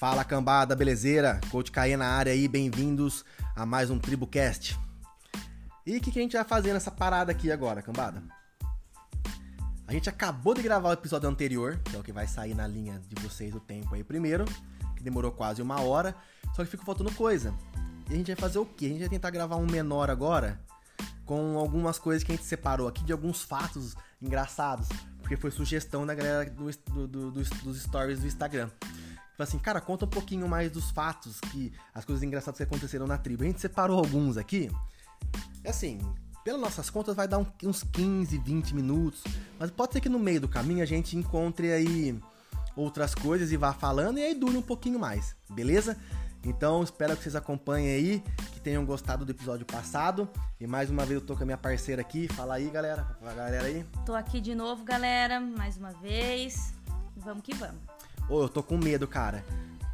Fala cambada, belezeira? Coach Caê na área aí, bem-vindos a mais um TribuCast. E o que, que a gente vai fazer nessa parada aqui agora, cambada? A gente acabou de gravar o episódio anterior, que é o que vai sair na linha de vocês o tempo aí primeiro, que demorou quase uma hora, só que ficou faltando coisa. E a gente vai fazer o quê? A gente vai tentar gravar um menor agora, com algumas coisas que a gente separou aqui de alguns fatos engraçados, porque foi sugestão da galera do, do, do, dos stories do Instagram. Assim, cara, conta um pouquinho mais dos fatos, que as coisas engraçadas que aconteceram na tribo. A gente separou alguns aqui. É assim, pelas nossas contas vai dar uns 15, 20 minutos. Mas pode ser que no meio do caminho a gente encontre aí outras coisas e vá falando e aí dure um pouquinho mais, beleza? Então espero que vocês acompanhem aí, que tenham gostado do episódio passado. E mais uma vez eu tô com a minha parceira aqui. Fala aí, galera. Fala galera aí. Tô aqui de novo, galera, mais uma vez. Vamos que vamos. Ô, oh, eu tô com medo, cara.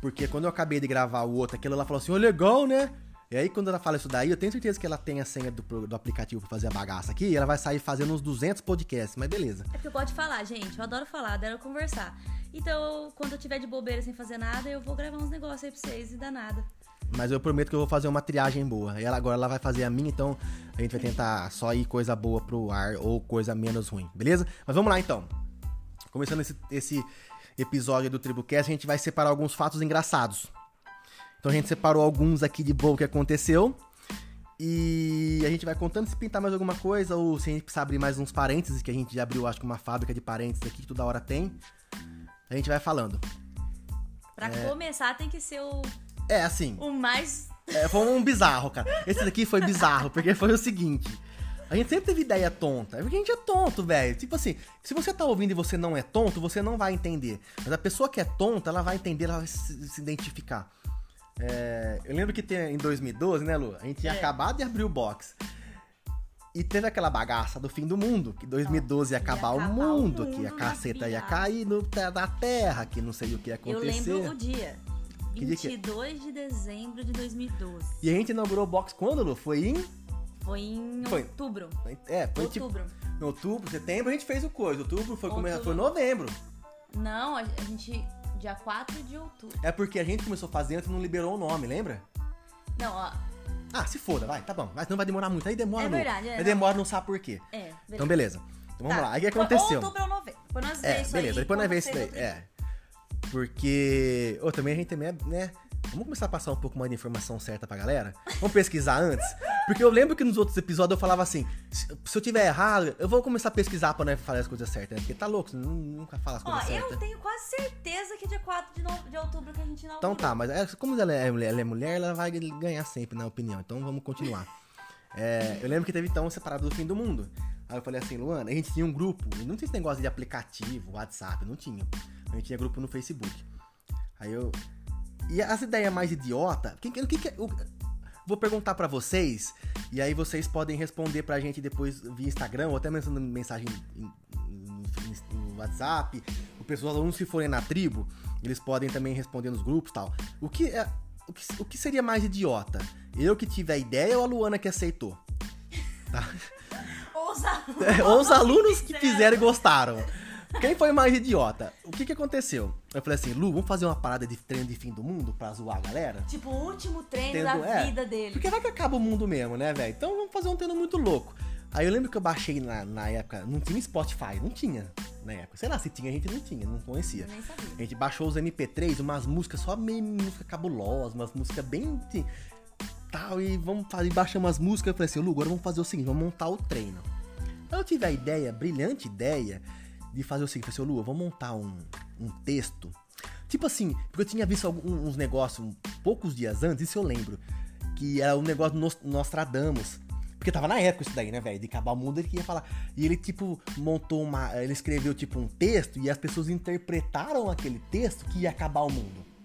Porque quando eu acabei de gravar o outro, aquilo ela falou assim, ô, oh, legal, né? E aí, quando ela fala isso daí, eu tenho certeza que ela tem a senha do, do aplicativo pra fazer a bagaça aqui e ela vai sair fazendo uns 200 podcasts, mas beleza. É porque eu gosto de falar, gente. Eu adoro falar, adoro conversar. Então, quando eu tiver de bobeira sem fazer nada, eu vou gravar uns negócios aí pra vocês e dá nada. Mas eu prometo que eu vou fazer uma triagem boa. E ela agora ela vai fazer a minha, então a gente vai tentar só ir coisa boa pro ar ou coisa menos ruim, beleza? Mas vamos lá então. Começando esse, esse episódio do TribuCast, a gente vai separar alguns fatos engraçados. Então a gente separou alguns aqui de bom que aconteceu. E a gente vai contando se pintar mais alguma coisa, ou se a gente precisar abrir mais uns parênteses, que a gente já abriu, acho que uma fábrica de parênteses aqui que toda hora tem. A gente vai falando. Pra é... começar, tem que ser o. É, assim. O mais. É, foi um bizarro, cara. Esse daqui foi bizarro, porque foi o seguinte. A gente sempre teve ideia tonta. É porque a gente é tonto, velho. Tipo assim, se você tá ouvindo e você não é tonto, você não vai entender. Mas a pessoa que é tonta, ela vai entender, ela vai se, se identificar. É, eu lembro que tem, em 2012, né, Lu? A gente tinha é. acabado de abrir o box. E teve aquela bagaça do fim do mundo, que 2012 ia acabar, ia acabar o, mundo, o, mundo, que a caceta ia cair no, da terra, que não sei o que ia acontecer. Eu lembro o dia. 22 de dezembro de 2012. E a gente inaugurou o box quando, Lu? Foi em foi em foi. outubro. É, foi tipo outubro. Tipo, em outubro, setembro a gente fez o coisa. Outubro foi, outubro. Come... foi novembro. Não, a gente. Dia 4 de outubro. É porque a gente começou antes e não liberou o nome, lembra? Não, ó. Ah, se foda, vai, tá bom. Mas não vai demorar muito. Aí demora. É verdade, é. Aí demora, não sabe por quê. É, beleza. Então, beleza. Então vamos tá. lá. Aí o que aconteceu? Outubro ou novembro. Depois nós é, beleza, depois nós vemos isso daí. É. Porque. Ou oh, também a gente também é, né? Vamos começar a passar um pouco mais de informação certa pra galera? Vamos pesquisar antes? Porque eu lembro que nos outros episódios eu falava assim: se, eu tiver errado, eu vou começar a pesquisar pra não falar as coisas certas, né? Porque tá louco, você nunca fala as coisas Ó, certas. Eu tenho quase certeza que é dia 4 de, no... de outubro que a gente não. Então tá, mas é, como ela é, ela é mulher, ela vai ganhar sempre, na opinião. Então vamos continuar. É, eu lembro que teve então separado do fim do mundo. Aí eu falei assim, Luana, a gente tinha um grupo, e não tinha esse negócio de aplicativo, WhatsApp, não tinha. A gente tinha grupo no Facebook. Aí eu, e as ideias mais idiota, o que, que, o, vou perguntar para vocês e aí vocês podem responder pra gente depois via Instagram ou até mandando mensagem no WhatsApp. O pessoal, alunos se forem na tribo, eles podem também responder nos grupos, tal. O que é o que, o que seria mais idiota? Eu que tive a ideia ou a Luana que aceitou? Tá? Ou os alunos, ou os alunos que fizeram e gostaram. Quem foi mais idiota? O que que aconteceu? Eu falei assim, Lu, vamos fazer uma parada de treino de fim do mundo pra zoar a galera? Tipo, o último treino Tendo, da é, vida dele. Porque vai que acaba o mundo mesmo, né, velho? Então vamos fazer um treino muito louco. Aí eu lembro que eu baixei na, na época, não tinha Spotify, não tinha na época. Sei lá, se tinha, a gente não tinha, não conhecia. Eu nem sabia. A gente baixou os MP3, umas músicas só meio música cabulosa, umas músicas bem assim, tal, e vamos fazer, baixamos as músicas. Eu falei assim, Lu, agora vamos fazer o seguinte, vamos montar o treino. Eu tive a ideia, brilhante ideia, de fazer o seguinte, falei assim, Lu, vamos montar um, um texto. Tipo assim, porque eu tinha visto alguns, uns negócios poucos dias antes, isso eu lembro. Que era um negócio do Nostradamus. Porque tava na época isso daí, né, velho? De acabar o mundo, ele queria falar. E ele, tipo, montou uma. Ele escreveu, tipo, um texto e as pessoas interpretaram aquele texto que ia acabar o mundo.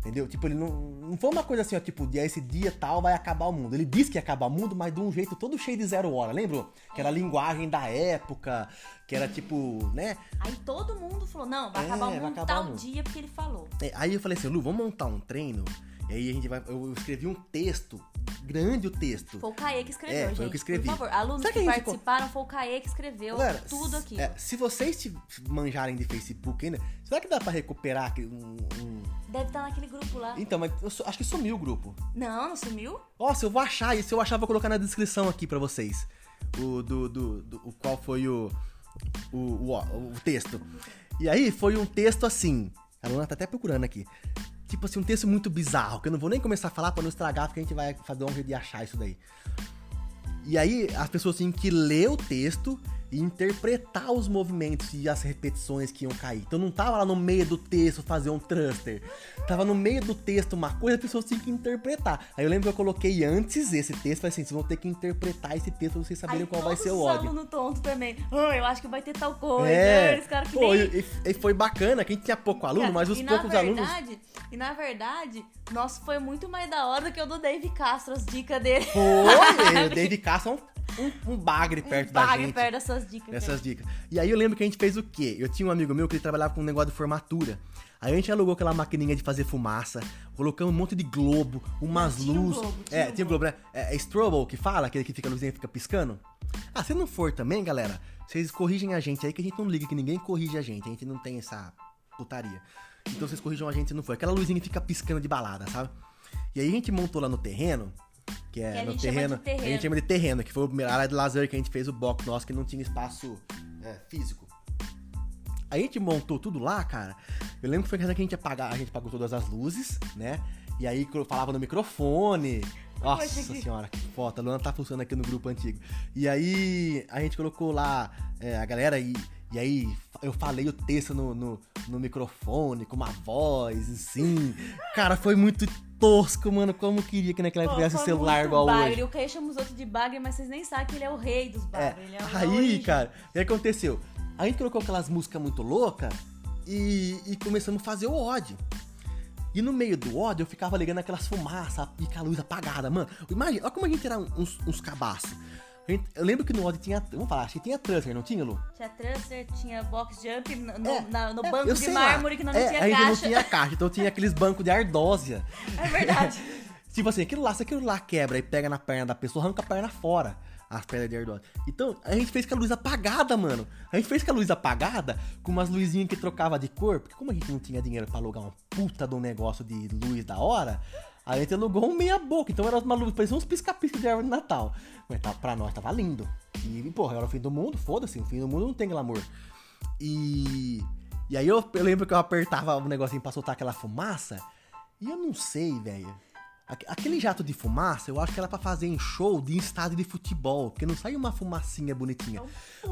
Entendeu? Tipo, ele não, não foi uma coisa assim, ó, tipo, dia esse dia tal vai acabar o mundo. Ele disse que ia acabar o mundo, mas de um jeito todo cheio de zero hora, lembrou? Que era a linguagem da época, que era tipo, né? Aí todo mundo falou, não, vai é, acabar o mundo acabar tal o mundo. dia porque ele falou. É, aí eu falei assim, Lu, vamos montar um treino E aí a gente vai. Eu escrevi um texto, grande o texto. Foi o Caê que escreveu, É, foi eu gente. que escrevi. Por favor, alunos que, que participaram, foi o Caê que escreveu Galera, tudo aqui. é, se vocês te manjarem de Facebook ainda, será que dá pra recuperar um. um- Deve estar naquele grupo lá. Então, mas eu acho que sumiu o grupo. Não, não sumiu? Nossa, eu vou achar, e se eu achar, eu vou colocar na descrição aqui pra vocês. O do. do, do- o qual foi o, o, o. o texto. E aí foi um texto assim. A Luna tá até procurando aqui. Tipo assim, um texto muito bizarro, que eu não vou nem começar a falar pra não estragar, porque a gente vai fazer um jeito de achar isso daí. E aí as pessoas tinham que ler o texto e interpretar os movimentos e as repetições que iam cair. Então não tava lá no meio do texto fazer um thruster. Tava no meio do texto uma coisa, as pessoas tinham que interpretar. Aí eu lembro que eu coloquei antes esse texto, falei assim, vocês vão ter que interpretar esse texto pra vocês saberem Aí qual vai ser o ódio. alunos tonto também. Ah, eu acho que vai ter tal coisa. É, Eles caras que pô, nem... e, e foi bacana, que a gente tinha pouco aluno, mas os e poucos na alunos. verdade, E na verdade, nossa, foi muito mais da hora do que o do Dave Castro, as dicas dele. Foi, o David Castro é um, um, um bagre perto da Pague gente. perto dessas dicas. Essas dicas. E aí eu lembro que a gente fez o quê? Eu tinha um amigo meu que ele trabalhava com um negócio de formatura. Aí a gente alugou aquela maquininha de fazer fumaça, colocamos um monte de globo, umas um luzes. é, um tinha um globo, né? É, é strobo que fala, aquele que fica a luzinha e fica piscando. Ah, se não for também, galera, vocês corrigem a gente aí que a gente não liga, que ninguém corrige a gente. A gente não tem essa putaria. Então vocês corrijam a gente se não for. Aquela luzinha que fica piscando de balada, sabe? E aí a gente montou lá no terreno, que é Que a no terreno, de terreno. A gente chama de terreno, que foi o primeiro área de lazer que a gente fez o box nosso, que não tinha espaço é, físico. A gente montou tudo lá, cara. Eu lembro que foi que a gente apagar, a gente apagou todas as luzes, né? E aí falava no microfone. Nossa Poxa, que- senhora, que foda. A Luana tá funcionando aqui no grupo antigo. E aí a gente colocou lá é, a galera e, e aí eu falei o texto no, no, no microfone, com uma voz, assim. Cara, foi muito tosco, mano. Como queria que naquela época tivesse celular igual bagre. hoje. O Caio chama os outros de bagre, mas vocês nem sabem que ele é o rei dos É, bagres. Ele é o aí, origem. cara, o que aconteceu? A gente colocou aquelas músicas muito loucas e, e começamos a fazer o ódio. E no meio do ódio eu ficava ligando aquelas fumaças e com a luz apagada, mano. Imagina, olha como a gente era uns, uns cabaços. Eu lembro que no ódio tinha. Vamos falar, acho que tinha transfer, não tinha, Lu? Tinha transfer, tinha box jump no, É, na- no é, banco de sei lá. mármore que não, não É, tinha a gente caixa. não tinha caixa, então tinha aqueles bancos de ardósia. É verdade. Tipo assim, aquilo lá, se aquilo lá quebra e pega na perna da pessoa, arranca a perna fora. As pernas de ardósia. Então, a gente fez com a luz apagada, mano. A gente fez com a luz apagada, com umas luzinhas que trocava de cor, porque como a gente não tinha dinheiro pra alugar um puta de um negócio de luz da hora, a gente alugou um meia boca. Então era uma luz, parecia uns pisca-pisca de árvore de Natal. Mas tá, pra nós tava lindo. E, porra, era o fim do mundo, foda-se, o fim do mundo não tem glamour. E. E aí eu, eu lembro que eu apertava o negocinho pra soltar aquela fumaça. E eu não sei, velho. Aque- Aquele jato de fumaça, eu acho que era pra fazer em show de estádio de futebol, porque não saiu uma fumacinha bonitinha.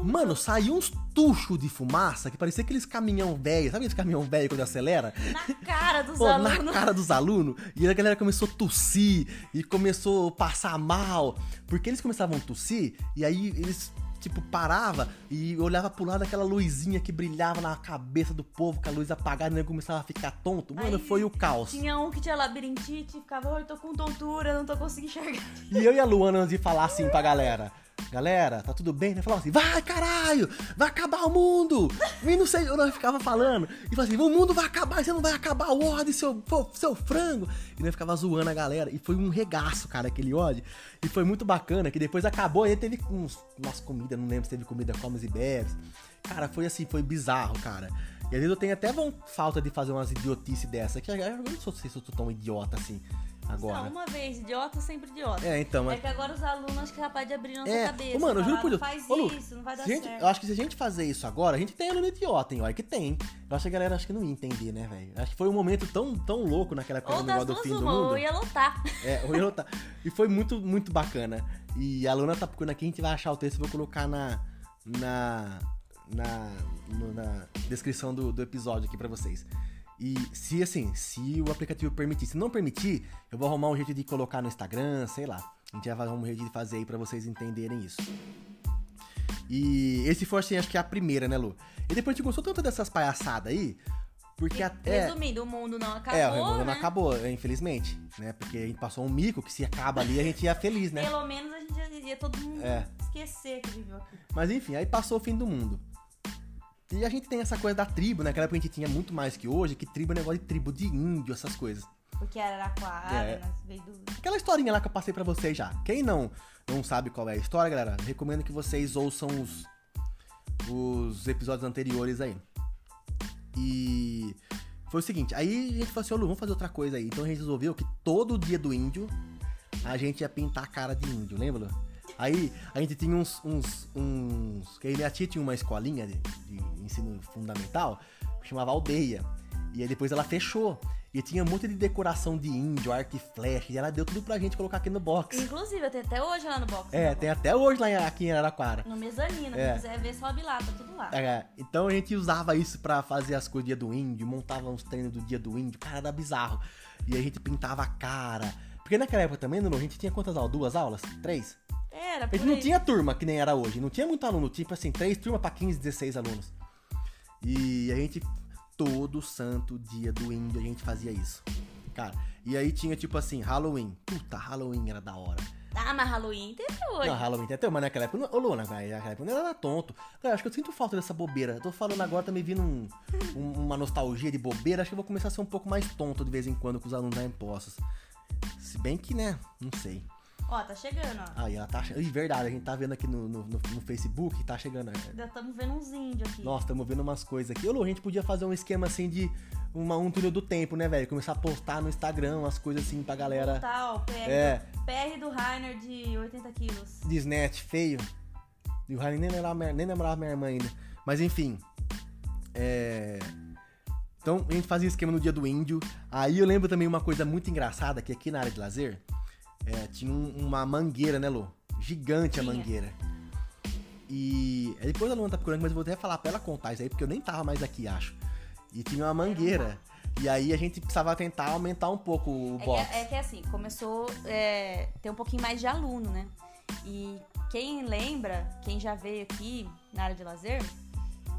Mano, saiu uns tuchos de fumaça que parecia aqueles caminhão velho, sabe aqueles caminhão velho quando acelera? Na cara dos Pô, alunos. na cara dos alunos. E a galera começou a tossir e começou a passar mal. Porque eles começavam a tossir e aí eles, tipo, parava e olhava pro lado aquela luzinha que brilhava na cabeça do povo, com a luz apagada e começava a ficar tonto. Mano, Aí foi o caos. Tinha um que tinha labirintite, ficava, "Oi, eu tô com tontura, não tô conseguindo enxergar. E eu e a Luana antes de falar assim pra galera. Galera, tá tudo bem? Né? Falava assim, vai caralho, vai acabar o mundo. E não sei, eu não ficava falando. E falava assim, o mundo vai acabar, você não vai acabar o ódio, seu, seu frango. E nós ficava zoando a galera. E foi um regaço, cara, aquele ódio. E foi muito bacana, que depois acabou, aí teve uns, umas comidas, não lembro se teve comida comes e bebes. Cara, foi assim, foi bizarro, cara. E às vezes eu tenho até falta de fazer umas idiotices dessa, que eu não sou, sei se eu tô tão idiota assim agora. Não, uma vez, idiota, sempre idiota. É, então, mas... É que agora os alunos acho que é capaz de abrir nossa É, cabeça. mano, eu juro por Deus. Não faz Ô, Lu, isso, não vai dar gente- certo. eu acho que se a gente fazer isso agora, a gente tem aluno idiota, hein? Olha que tem. Eu acho que a galera acho que não ia entender, né, velho? Acho que foi um momento tão, tão louco naquela época do das negócio do duas fim do uma, mundo. ou ia lotar. É, ou ia tá. E foi muito, muito bacana. E a Luna tá procurando aqui, a gente vai achar o texto, eu vou colocar na. na. na, no- na descrição do, do episódio aqui pra vocês. E se assim, se o aplicativo permitir, se não permitir, eu vou arrumar um jeito de colocar no Instagram, sei lá. A gente vai arrumar um jeito de fazer aí pra vocês entenderem isso. E esse foi, assim, acho que a primeira, né, Lu? E depois a gente gostou tanto dessas palhaçadas aí, porque até. Resumindo, o mundo não acabou, É, o Remundo né? não acabou, infelizmente, né? Porque a gente passou um mico que se acaba ali a gente ia feliz, né? Pelo menos a gente ia, ia todo mundo É. esquecer que viveu aqui. Mas enfim, aí passou o fim do mundo. E a gente tem essa coisa da tribo, né? Naquela época a gente tinha muito mais que hoje, que tribo é negócio de tribo de índio, essas coisas. Porque era Araraquara, É. nós veio do... Aquela historinha lá que eu passei pra vocês já. Quem não, não sabe qual é a história, galera, recomendo que vocês ouçam os, os episódios anteriores aí. E foi o seguinte, aí a gente falou assim, ô Lu, vamos fazer outra coisa aí. Então a gente resolveu que todo dia do índio a gente ia pintar a cara de índio, lembra, Lu? Aí a gente tinha uns. uns, uns que minha tia tinha uma escolinha de, de ensino fundamental que chamava Aldeia. E aí depois ela fechou. E tinha um monte de decoração de índio, arco e flecha. E ela deu tudo pra gente colocar aqui no box. Inclusive, eu tenho até hoje lá no box. É, né, tem até hoje lá em- aqui em Araraquara. No mezanino, É. quem quiser ver, sobe lá, tá tudo lá. É, então a gente usava isso pra fazer as coisas do dia do índio, montava uns treinos do dia do índio, cara, era bizarro. E a gente pintava a cara. Porque naquela época também, Nuno, a gente tinha quantas aulas? Duas aulas? Três? Era, gente não tinha turma que nem era hoje, não tinha muito aluno, tipo assim, três turmas pra 15, 16 alunos. E a gente, todo santo dia do índio, a gente fazia isso. Cara, e aí tinha tipo assim, Halloween. Puta, Halloween era da hora. Ah, mas Halloween teve hoje. Não, Halloween tem até, mas naquela época, ô Luna, velho, naquela época não era tonto. Cara, acho que eu sinto falta dessa bobeira. Eu tô falando agora, tá me vindo um- um- uma nostalgia de bobeira. Acho que eu vou começar a ser um pouco mais tonto de vez em quando com os alunos da impostos. Se bem que, né, não sei. Ó, tá chegando, ó. Aí ela tá. che- Ih, verdade, a gente tá vendo aqui no, no, no- no Facebook, tá chegando. Ainda estamos vendo uns índios aqui. Nossa, estamos vendo umas coisas aqui. Ô, Lu, a gente podia fazer um esquema assim de uma, um túnel do tempo, né, velho? Começar a postar no Instagram umas coisas assim pra galera. Ó, PR, É. PR do Rainer de 80 quilos. Disnet feio. E o Rani nem lembrava, minha- nem lembrava minha irmã ainda. Mas enfim. É. Então a gente fazia esquema no dia do índio. Aí eu lembro também uma coisa muito engraçada que aqui na área de lazer é, tinha um- uma mangueira, né, Lu? Gigante a Tinha. mangueira. E aí depois a Luana tá procurando, mas eu vou até falar pra ela contar isso aí, porque eu nem tava mais aqui, acho. E tinha uma mangueira. E aí a gente precisava tentar aumentar um pouco o É que, box. é que assim, começou é, ter um pouquinho mais de aluno, né? E quem lembra, quem já veio aqui na área de lazer,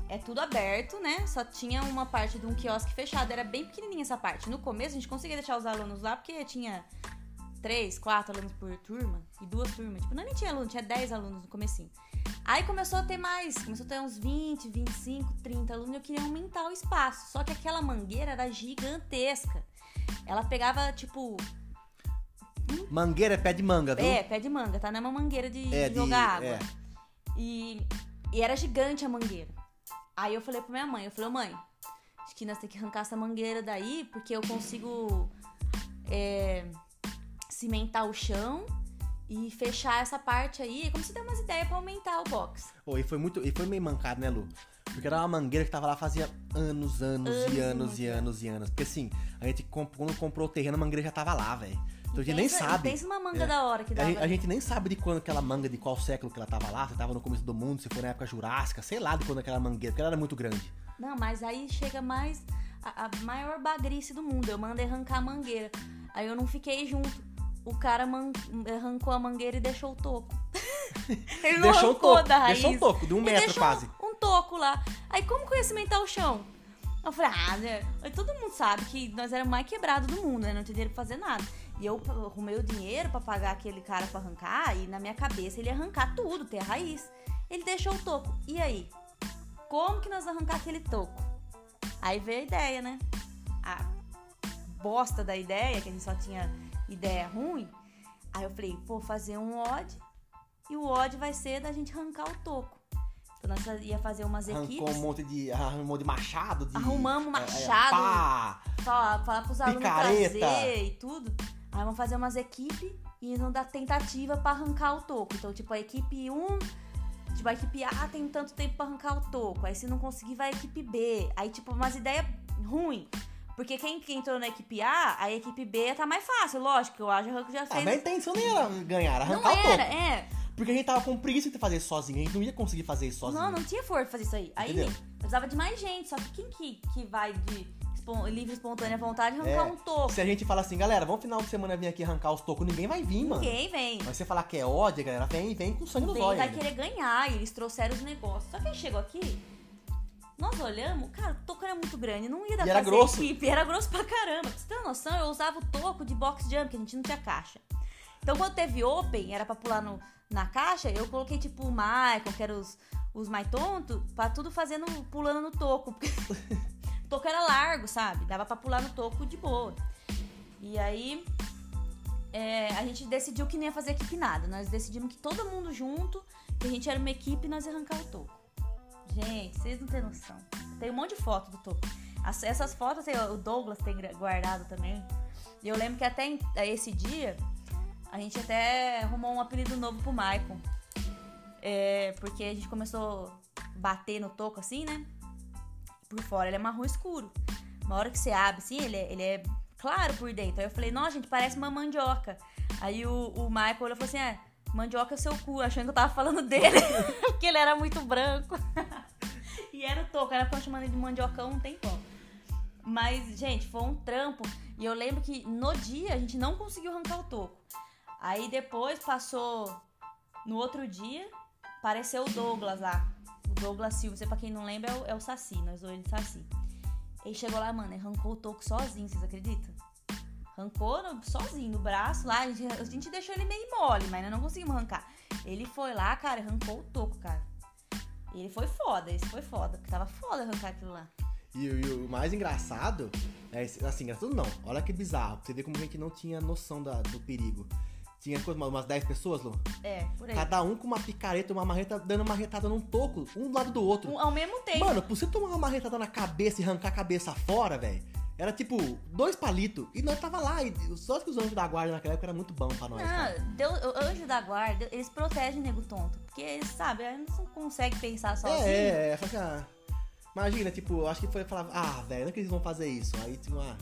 é tudo aberto, né? Só tinha uma parte de um quiosque fechado, era bem pequenininha essa parte. No começo a gente conseguia deixar os alunos lá porque tinha três, quatro alunos por turma e duas turmas. Tipo, não nem tinha aluno, tinha 10 alunos no comecinho. Aí começou a ter mais, começou a ter uns 20, 25, 30 alunos e eu queria aumentar o espaço. Só que aquela mangueira era gigantesca. Ela pegava, tipo, Mangueira é pé de manga, viu? é, pé de manga, tá? Não é uma mangueira de, É, de de- jogar água. é. E, e era gigante a mangueira. Aí eu falei pra minha mãe, eu falei, mãe, acho que nós temos que arrancar essa mangueira daí, porque eu consigo é, cimentar o chão e fechar essa parte aí. Como se der umas ideias pra aumentar o box. Pô, e foi muito. E foi meio mancado, né, Lu? Porque era uma mangueira que tava lá fazia anos, anos, e Anos, anos e anos e anos. Porque assim, a gente comp- quando comprou o terreno, a mangueira já tava lá, velho. Então a gente nem Pensa- sabe. Pensa uma manga É. da hora que A dava. gente, a gente nem sabe de quando aquela manga, de qual século que ela tava lá, se tava no começo do mundo, se foi na época jurássica, sei lá de quando aquela mangueira, porque ela era muito grande. Não, mas aí chega mais a, a maior bagrice do mundo. Eu mandei arrancar a mangueira. Aí eu não fiquei junto. O cara arrancou a mangueira e deixou o toco. Ele não deixou um arrancou toco, da raiz. deixou um toco, de um metro quase. Um toco lá. Aí como que eu ia cimentar o chão? Eu falei, ah, né? Todo mundo sabe que nós éramos mais quebrados do mundo, né? Não tinha dinheiro pra fazer nada. E eu arrumei o dinheiro pra pagar aquele cara pra arrancar, e na minha cabeça ele ia arrancar tudo, ter a raiz. Ele deixou o toco. E aí? Como que nós vamos arrancar aquele toco? Aí veio a ideia, né? A bosta da ideia, que a gente só tinha ideia ruim. Aí eu falei, pô, fazer um odd. E o odd vai ser da gente arrancar o toco. Então nós ia fazer umas Arrancou equipes. um monte de. Arrumou de machado, de. Arrumamos é, é, machado. pá, falar, falar pros alunos Picareta. trazer e tudo. Aí vamos fazer umas equipes e vão dar tentativa pra arrancar o toco. Então, tipo, a equipe 1, tipo, a equipe A tem tanto tempo pra arrancar o toco. Aí se não conseguir, vai a equipe B. Aí, tipo, umas ideias ruins. Porque quem, quem entrou na equipe A, a equipe B tá mais fácil, lógico. Eu acho que já Ah, fez. mas a intenção nem era ganhar, era não arrancar o era, é. Porque a gente tava com preguiça de fazer isso sozinho, a gente não ia conseguir fazer isso sozinho. Não, não tinha força pra fazer isso aí. Aí Entendeu? precisava de mais gente. Só que quem que, que vai de livre, espontânea vontade arrancar É. um toco? Se a gente falar assim, galera, vamos final de semana vir aqui arrancar os tocos, ninguém vai vir, mano. Ninguém vem. Mas você falar que é ódio, galera, vem, vem com sangue nos Vem, olhos. vai ainda. querer ganhar. E eles trouxeram os negócios. Só que aí chegou aqui, nós olhamos, cara, o toco era muito grande. Não ia dar E pra era grosso. equipe. Era grosso pra caramba. Pra você ter uma noção, eu usava o toco de box jump, que a gente não tinha caixa. Então quando teve open, era pra pular no, na caixa, eu coloquei tipo o Michael, que era os, os mais tontos, pra tudo fazendo, pulando no toco. Porque o toco era largo, sabe? Dava pra pular no toco de boa. E aí é, a gente decidiu que não ia fazer equipe nada. Nós decidimos que todo mundo junto, que a gente era uma equipe nós ia arrancar o toco. Gente, vocês não têm noção. Tem um monte de foto do toco. As- essas fotos o Douglas tem guardado também. E eu lembro que até em- esse dia a gente até arrumou um apelido novo pro Maicon. É, porque a gente começou a bater no toco assim, né? Por fora ele é marrom escuro. Uma hora que você abre assim, ele é, ele é claro por dentro. Aí eu falei, nossa, gente, parece uma mandioca. Aí o, o Michael falou assim: é, mandioca é seu cu, achando que eu tava falando dele, porque ele era muito branco. e era o toco, era pra chamando ele de mandiocão, não tem como. Mas, gente, foi um trampo. E eu lembro que no dia a gente não conseguiu arrancar o toco. Aí depois passou. No outro dia, apareceu o Douglas lá. O Douglas Silva, você pra quem não lembra, é o, é o Saci, nós dois de Saci. Ele chegou lá, mano, arrancou o toco sozinho, vocês acreditam? Arrancou no- sozinho, no braço lá. A gente, a gente deixou ele meio mole, mas nós não conseguimos arrancar. Ele foi lá, cara, arrancou o toco, cara. Ele foi foda, esse foi foda, porque tava foda arrancar aquilo lá. E, o- e o mais engraçado, é esse- assim, engraçado não, olha que bizarro, você ver como a gente não tinha noção da- do perigo. Tinha umas 10 pessoas, Lu? É, por aí. Cada um com uma picareta, uma marreta, dando uma marretada num toco, um do lado do outro. Um- ao mesmo tempo. Mano, pra você tomar uma marretada na cabeça e arrancar a cabeça fora, velho, era tipo dois palitos. E nós tava lá, e só que os anjos da guarda naquela época era muito bom pra nós, Deus, o anjo da guarda, eles protegem o nego tonto. Porque eles, sabe, eles não conseguem pensar sozinho. É, é, só que, ah, imagina, tipo, eu acho que foi falar, ah, velho, não é que eles vão fazer isso. Aí, tipo, ah,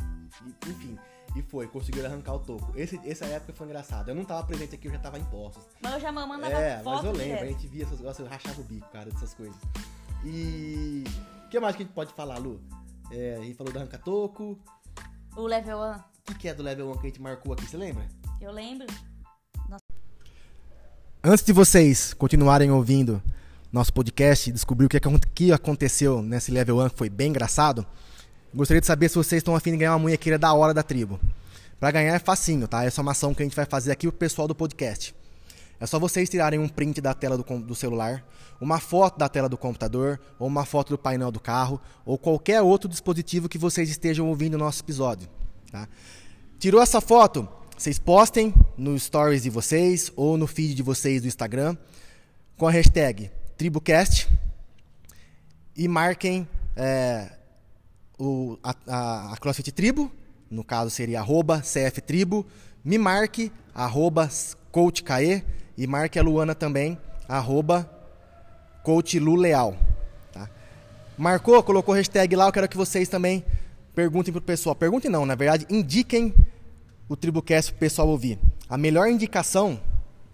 enfim, e foi, conseguiram arrancar o toco. Esse, essa época foi engraçada. Eu não tava presente aqui, eu já tava em postos. Mas eu já mandava É, foto mas eu lembro, a gente via essas coisas, eu rachava o bico, cara, dessas coisas. E. O que mais que a gente pode falar, Lu? É, a gente falou do arranca-toco. O level 1, O que, que é do level 1 que a gente marcou aqui, você lembra? eu lembro. Antes de vocês continuarem ouvindo nosso podcast e descobrir o que, acon- que aconteceu nesse level 1, que foi bem engraçado, gostaria de saber se vocês estão afim de ganhar uma munhequeira da hora da tribo. Pra ganhar é facinho, tá? Essa é uma ação que a gente vai fazer aqui pro pessoal do podcast. É só vocês tirarem um print da tela do, do celular, uma foto da tela do computador, ou uma foto do painel do carro, ou qualquer outro dispositivo que vocês estejam ouvindo o nosso episódio. Tá? Tirou essa foto? Vocês postem no stories de vocês ou no feed de vocês do Instagram com a hashtag TribuCast e marquem é, o, a, a, a CrossFit Tribo, no caso seria arroba CFTribo, me marque, arroba e marque a Luana também, arroba Coach Lu Leal. Tá? Marcou, colocou hashtag lá, eu quero que vocês também perguntem pro pessoal. Perguntem não, na verdade, indiquem o Tribucast pro pessoal ouvir. A melhor indicação,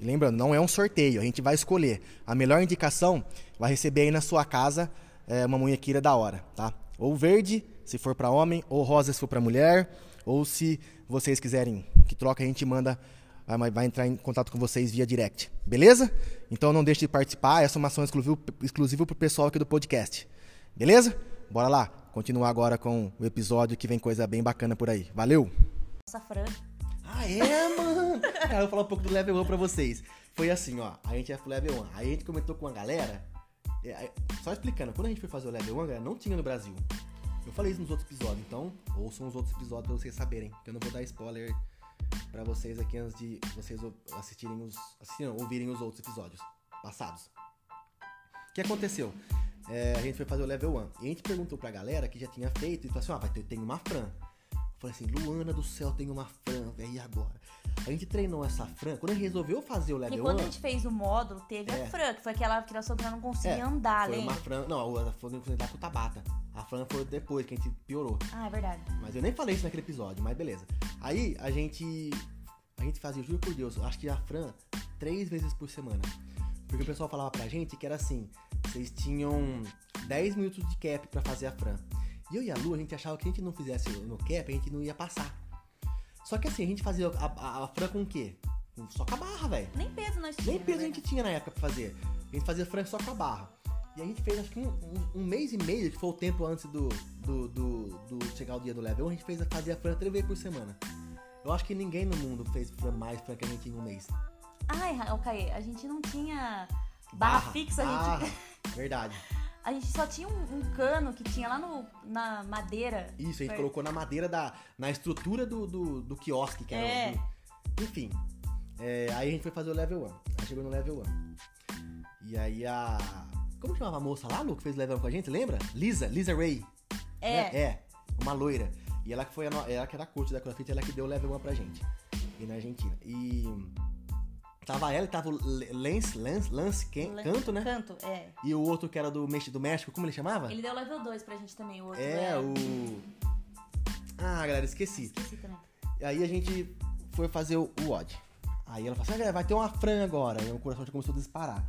lembrando, não é um sorteio, a gente vai escolher. A melhor indicação vai receber aí na sua casa é, uma munhequeira da hora, tá? Ou verde, se for para homem, ou rosa, se for para mulher, ou se vocês quiserem que troca, a gente manda, vai vai entrar em contato com vocês via direct, beleza? Então não deixe de participar, essa é uma ação exclusiva, exclusiva pro pessoal aqui do podcast, beleza? Bora lá, continuar agora com o episódio que vem coisa bem bacana por aí. Valeu! Nossa, Fran. Ah, é, mano? Cara, eu vou falar um pouco do level 1 pra vocês. Foi assim, ó. A gente ia pro level 1. Aí a gente comentou com a galera. é, Só explicando, quando a gente foi fazer o level 1, galera, não tinha no Brasil. Eu falei isso nos outros episódios, então ouçam os outros episódios pra vocês saberem. Que eu não vou dar spoiler pra vocês aqui antes de vocês assistirem os. Assistirem, não, ouvirem os outros episódios passados. O que aconteceu? É, a gente foi fazer o level 1. E a gente perguntou pra galera que já tinha feito e falou assim: ah, vai ter, tem uma Fran. Eu falei assim, Luana do céu, tem uma Fran, velho, e agora? A gente treinou essa Fran, quando a gente resolveu fazer o level quando 1. a gente fez o módulo, teve É. a Fran, que foi aquela que nós não conseguia É, andar, foi lembra? uma Fran. Não, a outra foi foi da com o Tabata. A Fran foi depois, que a gente piorou. Ah, é verdade. Mas eu nem falei isso naquele episódio, mas beleza. Aí a gente. A gente fazia, juro por Deus, acho que a Fran três vezes por semana. Porque o pessoal falava pra gente que era assim: vocês tinham 10 minutos de cap pra fazer a Fran. E eu e a Lu, a gente achava que a gente não fizesse no cap, a gente não ia passar. Só que assim, a gente fazia a, a, a Fran com o quê? Só com a barra, velho. Nem peso nós tínhamos. Nem peso a né? gente tinha na época pra fazer. A gente fazia frango só com a barra. E a gente fez acho que um, um- um mês e meio, que foi o tempo antes do, do, do, do chegar o dia do level, a gente fez, fazia frango três vezes por semana. Eu acho que ninguém no mundo fez mais frango que a gente em um mês. Ai, ok, a gente não tinha barra, fixa, a gente. barra. Verdade. A gente só tinha um, um cano que tinha lá no, na madeira. Isso, a gente colocou na madeira da. na estrutura do, do, do quiosque, que era É. o. Enfim. É, aí a gente foi fazer o level 1. Aí chegou no level 1. E aí a. Como chamava a moça lá, Lu, que fez o level 1 com a gente? Lembra? Lisa, Lisa Ray. É. É, uma loira. E ela que foi a no- ela que era coach da CrossFit, ela que deu o level 1 pra gente. E na Argentina. E. Tava ela e tava o Lance, Lance, Lance Ken- Le- Canto, né? Canto, é. E o outro que era do, do México, como ele chamava? Ele deu level 2 pra gente também, o outro. É, o. Ah, galera, esqueci. Esqueci também. Aí a gente foi fazer o, o odd. Aí ela falou assim: ah, galera, vai ter uma Fran agora. E o coração já começou a disparar.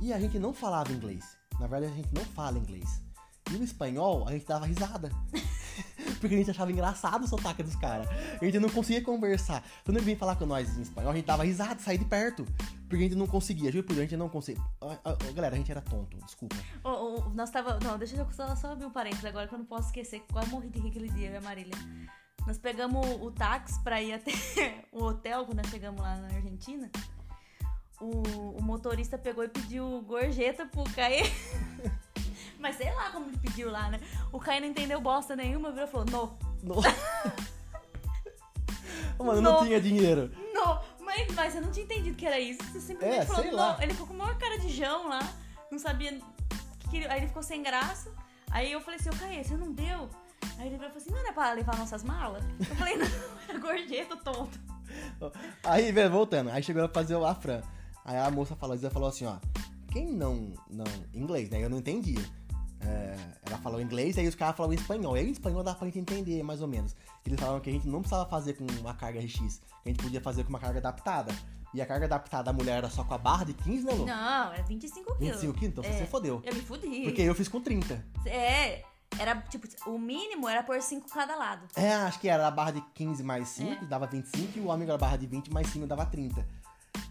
E a gente não falava inglês. Na verdade, a gente não fala inglês. E o espanhol, a gente dava risada. Porque a gente achava engraçado o sotaque dos caras. A gente não conseguia conversar. Quando ele vinha falar com nós em espanhol, a gente dava risada, saía de perto. Porque a gente não conseguia. Juro por a gente não conseguia. Ah, ah, Galera, a gente era tonto, desculpa. O, o- nós tava. Não, deixa eu só, só abrir um parênteses agora que eu não posso esquecer que quase morri de rir aquele dia, eu e a Marília. Nós pegamos o táxi pra ir até o hotel quando nós chegamos lá na Argentina. O, o motorista pegou e pediu gorjeta pro Caê. Mas sei lá como ele pediu lá, né? O Caê não entendeu bosta nenhuma, virou e falou: No, No- Mano, não tinha dinheiro. no. Mas, mas eu não tinha entendido que era isso. Você simplesmente É, falou sei no. lá. Ele ficou com a maior cara de jão lá, não sabia. Que queria- Aí ele ficou sem graça. Aí eu falei assim: Ô Caê, você não deu? Aí ele falou assim: Não era pra levar nossas malas? Eu falei: Não, era gorjeta, tonto. Aí, velho, voltando. Aí chegou a fazer o Afran. Aí a moça falou, Isa falou assim, ó. Quem não, não, inglês, né? Eu não entendia. É, ela falou inglês, aí os caras falavam espanhol. E aí em espanhol dá pra gente entender, mais ou menos. Eles falaram que a gente não precisava fazer com uma carga RX. Que a gente podia fazer com uma carga adaptada. E a carga adaptada da mulher era só com a barra de 15, né, Lu? Não, era 25 quilos. 25 quilos? Então É. você fodeu. Eu me fudi. Porque eu fiz com 30. É, era tipo, o mínimo era por 5 cada lado. É, acho que era a barra de 15 mais 5, dava 25, e o amigo era a barra de 20 mais 5 dava 30.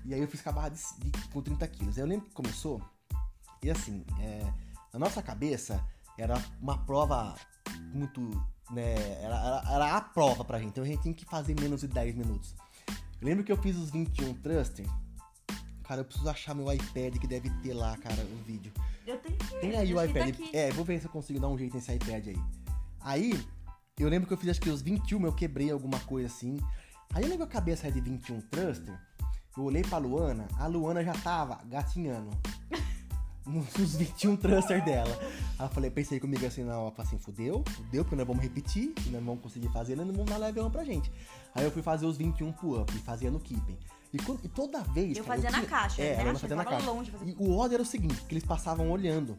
E aí eu fiz com a barra de, de- com 30 quilos. Aí eu lembro que começou, e assim, é, na nossa cabeça era uma prova muito, né, era, era, era a prova pra gente, então a gente tinha que fazer menos de 10 minutos. Eu lembro que eu fiz os 21 thruster, cara, eu preciso achar meu iPad que deve ter lá, cara, o vídeo. Eu tenho que. Tem aí o que tá iPad. É, vou ver se eu consigo dar um jeito nesse iPad aí. Aí, eu lembro que eu fiz acho que os 21, eu quebrei alguma coisa assim. Aí eu lembro a cabeça de 21 thruster. Eu olhei pra Luana, a Luana já tava gatinhando. Nos 21 thruster dela. Aí eu falei, pensei comigo assim, na falei assim, fudeu, fudeu, porque nós vamos repetir, e nós não vamos conseguir fazer, nós não vamos dar level 1 pra gente. Aí eu fui fazer os 21 pull-up e fazia no keeping. E, quando- e toda vez. Eu cara, fazia na tinha- caixa, É, né? Acho fazia que na caixa. longe fazer- E o ódio era o seguinte, que eles passavam olhando.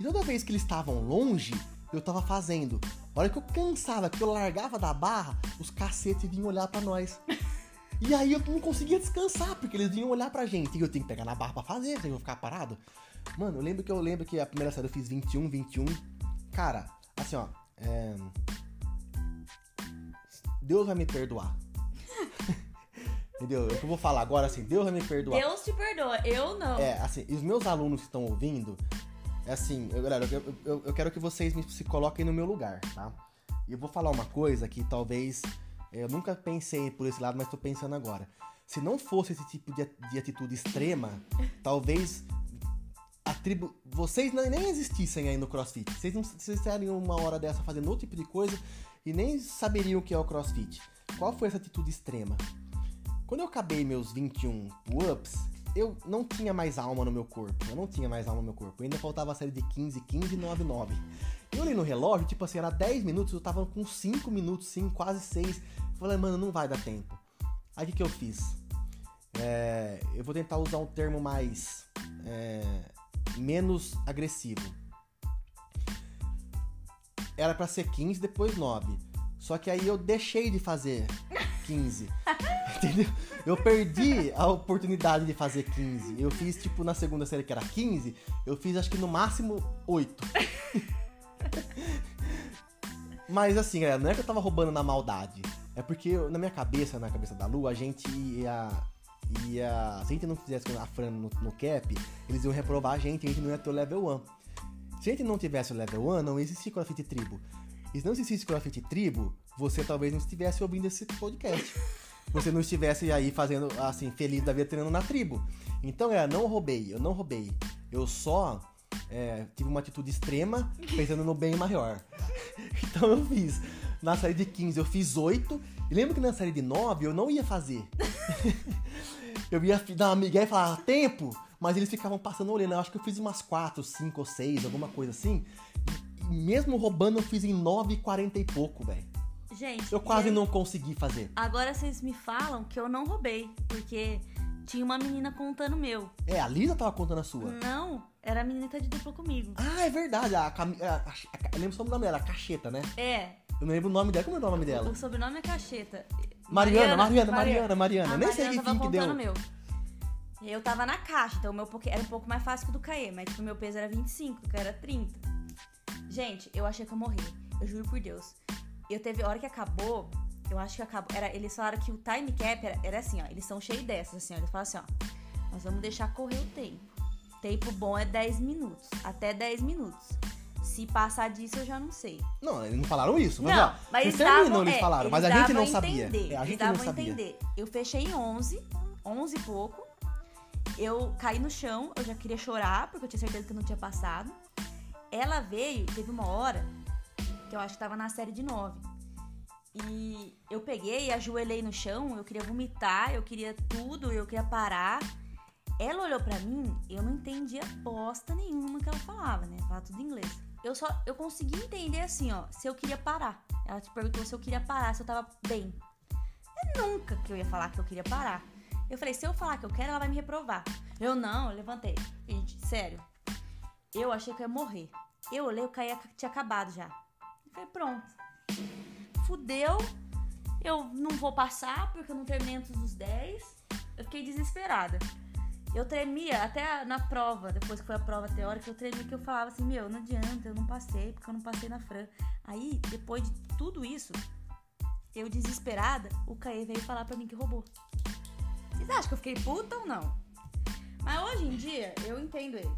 E toda vez que eles estavam longe, eu tava fazendo. A hora que eu cansava, que eu largava da barra, os cacetes vinham olhar pra nós. E aí eu não conseguia descansar, porque eles vinham olhar pra gente. E eu tenho que pegar na barra pra fazer, senão eu vou ficar parado. Mano, eu lembro que eu lembro que a primeira série eu fiz 21, 21. Cara, assim, ó. é, Deus vai me perdoar. Entendeu? O que eu vou falar agora, assim, Deus vai me perdoar. Deus te perdoa, eu não. É, assim, e os meus alunos que estão ouvindo, é assim, eu, galera, eu, eu, eu quero que vocês me, se coloquem no meu lugar, tá? E eu vou falar uma coisa que talvez eu nunca pensei por esse lado, mas tô pensando agora. Se não fosse esse tipo de, de atitude extrema, talvez a tribo. Vocês nem existissem aí no CrossFit. Vocês não vocês estariam uma hora dessa fazendo outro tipo de coisa e nem saberiam o que é o CrossFit. Qual foi essa atitude extrema? Quando eu acabei meus 21 pull-ups, eu não tinha mais alma no meu corpo. Eu não tinha mais alma no meu corpo. Ainda faltava a série de 15, 15 e 9, 9. Eu olhei no relógio, tipo assim, era 10 minutos, eu tava com 5 minutos, sim, quase 6. Falei, mano, não vai dar tempo. Aí o que, que eu fiz? É, eu vou tentar usar um termo mais. é, menos agressivo. Era pra ser 15, depois 9. Só que aí eu deixei de fazer 15. Entendeu? Eu perdi a oportunidade de fazer 15. Eu fiz, tipo, na segunda série que era 15, eu fiz acho que no máximo 8. Mas assim, galera, não é que eu tava roubando na maldade. É porque eu- na minha cabeça, na cabeça da Lu, a gente ia. ia se a gente não fizesse a Fran no, no cap, eles iam reprovar a gente, a gente não ia ter o level 1. Se a gente não tivesse o level 1, não existia CrossFit Tribo. E se não existisse CrossFit Tribo, você talvez não estivesse ouvindo esse podcast. Você não estivesse aí fazendo, assim, feliz da vida treinando na tribo. Então, é, não roubei, eu não roubei. Eu só é, tive uma atitude extrema, pensando no bem maior. Então eu fiz. Na série de 15 eu fiz 8. E lembro que na série de 9 eu não ia fazer. eu ia dar uma migué e falar, tempo! Mas eles ficavam passando olhando. Eu acho que eu fiz umas 4, 5 ou 6, alguma coisa assim. E mesmo roubando, eu fiz em 9 40 e pouco, velho. Gente, Eu quase e aí- não consegui fazer. Agora vocês me falam que eu não roubei, porque tinha uma menina contando o meu. É, a Lisa tava contando a sua. Não, era a menina que tá de dupla comigo. Ah, é verdade. A, Cami- a- a- eu lembro só o nome dela, a Cacheta, né? É, Eu não lembro o nome dela. Como é o nome dela? o sobrenome é Cacheta. Mariana, Mariana, Mariana, Mariana. A Nem sei Mariana que tava fim que deu. contando o meu. Eu tava na caixa, então o meu era um pouco mais fácil que o do Caê, mas tipo, o meu peso era 25, o Caê era 30. Gente, eu achei que eu morri. Eu juro por Deus. Eu teve a hora que acabou, eu acho que acabou. Era, eles falaram que o time cap era, era assim, ó. Eles são cheios dessas, assim, ó. Eles falam assim, ó. Nós vamos deixar correr o tempo. Tempo bom é 10 minutos. Até 10 minutos. Se passar disso, eu já não sei. Não, eles não falaram isso. Mas, Não, ó, mas eles terminam, davam, eles é, falaram. Mas a eles gente não sabia. entender, É, a eles gente não sabia. entender. Eu fechei em 11, 11 e pouco. Eu caí no chão, eu já queria chorar, porque eu tinha certeza que eu não tinha passado. Ela veio, teve uma hora, que eu acho que tava na série de 9. E eu peguei ajoelhei no chão, eu queria vomitar, eu queria tudo, eu queria parar. Ela olhou pra mim, eu não entendia bosta nenhuma que ela falava, né? Falava tudo em inglês. Eu só eu consegui entender assim, ó, se eu queria parar. Ela te perguntou se eu queria parar, se eu tava bem. É nunca que eu ia falar que eu queria parar. Eu falei, se eu falar que eu quero, ela vai me reprovar. Eu não, eu levantei. Gente, sério. Eu achei que eu ia morrer. Eu olhei, o Caia tinha acabado já. Falei, pronto. Fudeu. Eu não vou passar porque eu não terminei antes dos 10. Eu fiquei desesperada. Eu tremia até na prova, depois que foi a prova teórica, eu tremia que eu falava assim, meu, não adianta, eu não passei, porque eu não passei na Fran. Aí, depois de tudo isso, eu desesperada, o Caê veio falar pra mim que roubou. Vocês acham que eu fiquei puta ou não? Mas hoje em dia, eu entendo ele.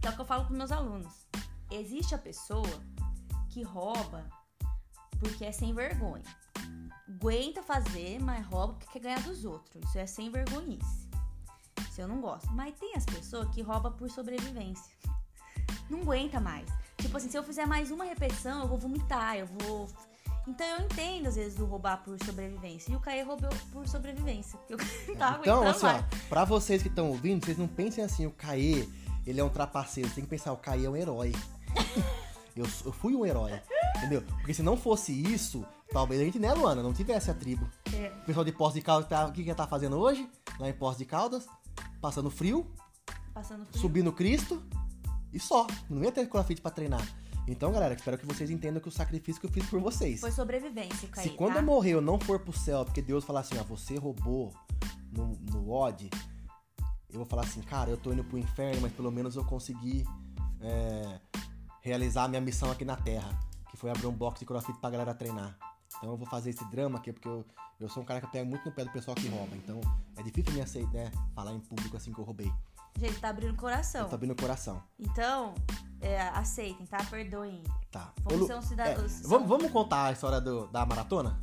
Que é o que eu falo pros meus alunos. Existe a pessoa que rouba porque é sem vergonha. Aguenta fazer, mas rouba porque quer ganhar dos outros. Isso é sem vergonhice. Isso eu não gosto. Mas tem as pessoas que roubam por sobrevivência. Não aguenta mais. Tipo assim, se eu fizer mais uma repetição, eu vou vomitar, eu vou. Então eu entendo às vezes do roubar por sobrevivência. E o Caê roubou por sobrevivência. Porque eu tava Então, assim, ó, mais. pra vocês que estão ouvindo, vocês não pensem assim, o Caê, ele é um trapaceiro. Você tem que pensar, o Caê é um herói. eu, eu fui um herói, entendeu? Porque se não fosse isso, talvez a gente, né, Luana, não tivesse a tribo. É. O pessoal de Poços de Caldas, tá, o que que tá fazendo hoje? Lá em Poços de Caldas, passando frio, Passando frio. subindo Cristo e só. Não ia ter crossfit pra treinar. Então, galera, espero que vocês entendam que o sacrifício que eu fiz por vocês. Foi sobrevivência, Caê. Se quando tá? eu morrer eu não for pro céu, porque Deus falar assim, ó, você roubou no, no odd, eu vou falar assim, cara, eu tô indo pro inferno, mas pelo menos eu consegui é, realizar a minha missão aqui na Terra, que foi abrir um box de crossfit pra galera treinar. Então eu vou fazer esse drama aqui, porque eu, eu sou um cara que pega muito no pé do pessoal que rouba. Então é difícil me aceitar, né, falar em público assim que eu roubei. Gente, tá abrindo o coração. Eu tô abrindo o coração. Então, é, aceitem, tá? Perdoem. Tá. Vamos Ô, Lu- ser um cidadão- é, são- vamos, vamos contar a história do- da maratona?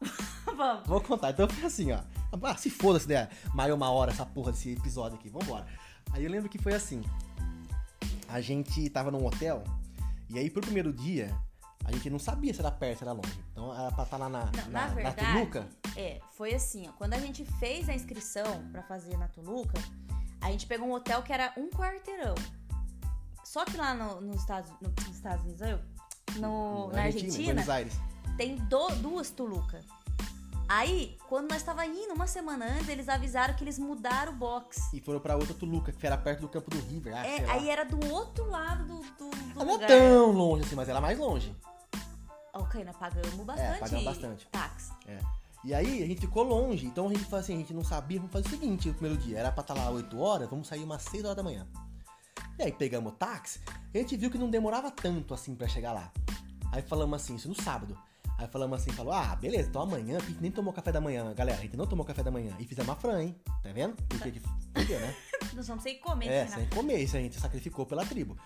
Vamos. Vou contar. Então foi assim, ó. Ah, se foda-se, né? Mais uma hora essa porra desse episódio aqui. Vambora. Aí eu lembro que foi assim. A gente tava num hotel. E aí, pro primeiro dia, a gente não sabia se era perto, se era longe. Então era pra estar lá na, Não, na, na na verdade, Tuluca. é, foi assim, ó. Quando a gente fez a inscrição pra fazer na Toluca, a gente pegou um hotel que era um quarteirão. Só que lá no- nos, Estados, no- nos Estados Unidos, eu, no, na Argentina, tem do- duas Toluca. Aí, quando nós tava indo uma semana antes, eles avisaram que eles mudaram o box. E foram pra outra Tuluca, que era perto do campo do River. Ah, É, aí era do outro lado do, do, do Ah, não é lugar. tão longe assim, mas era mais longe. Ok, nós pagamos bastante. pagamos bastante. Táxi. É. E aí a gente ficou longe, então a gente falou assim, a gente não sabia, vamos fazer o seguinte, o primeiro dia, era pra estar lá 8 horas, vamos sair umas 6 horas da manhã. E aí pegamos o táxi, a gente viu que não demorava tanto assim pra chegar lá. Aí falamos assim, isso no sábado. Aí falamos assim, falou, ah, beleza, então amanhã, a gente nem tomou café da manhã, galera, a gente não tomou café da manhã. E fizemos a fran, hein? Tá vendo? Porque que entendeu, né? Nós vamos sem comer, É, sem sem comer, isso a gente sacrificou pela tribo.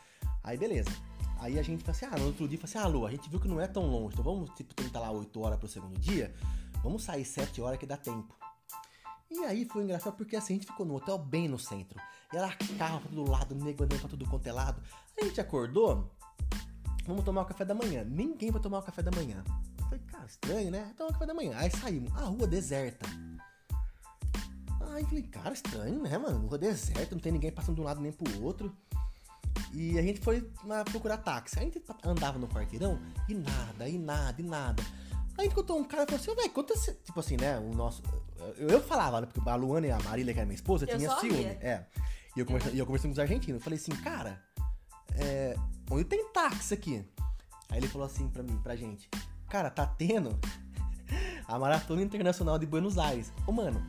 Aí beleza. Aí a gente falou assim, ah, no outro dia, falou assim, ah, Lu, a gente viu que não é tão longe, então vamos, tipo, tentar lá 8 horas pro segundo dia, vamos sair 7 horas que dá tempo. E aí foi engraçado porque assim, a gente ficou no hotel bem no centro. E era carro pra todo lado, nego andando pra tudo quanto é lado. Aí a gente acordou, vamos tomar o café da manhã. Ninguém vai tomar o café da manhã. Falei, cara, estranho, né? Tomar o café da manhã. Aí saímos, a rua deserta. Aí falei, cara, estranho, né, mano? Rua deserta, não tem ninguém passando de um lado nem pro outro. E a gente foi procurar táxi. Aí a gente andava no quarteirão e nada, e nada, e nada. Aí a gente contou um cara e falou assim, velho, conta esse... Tipo assim, né, o nosso... Eu, eu falava, né, porque a Luana e a Marília, que era minha esposa, Eu tinha ciúme. ria. É. E eu, conversa, e eu conversando com os argentinos. Eu falei assim, cara, é, onde tem táxi aqui? Aí ele falou assim pra mim, pra gente, cara, tá tendo a Maratona Internacional de Buenos Aires. Ô, mano,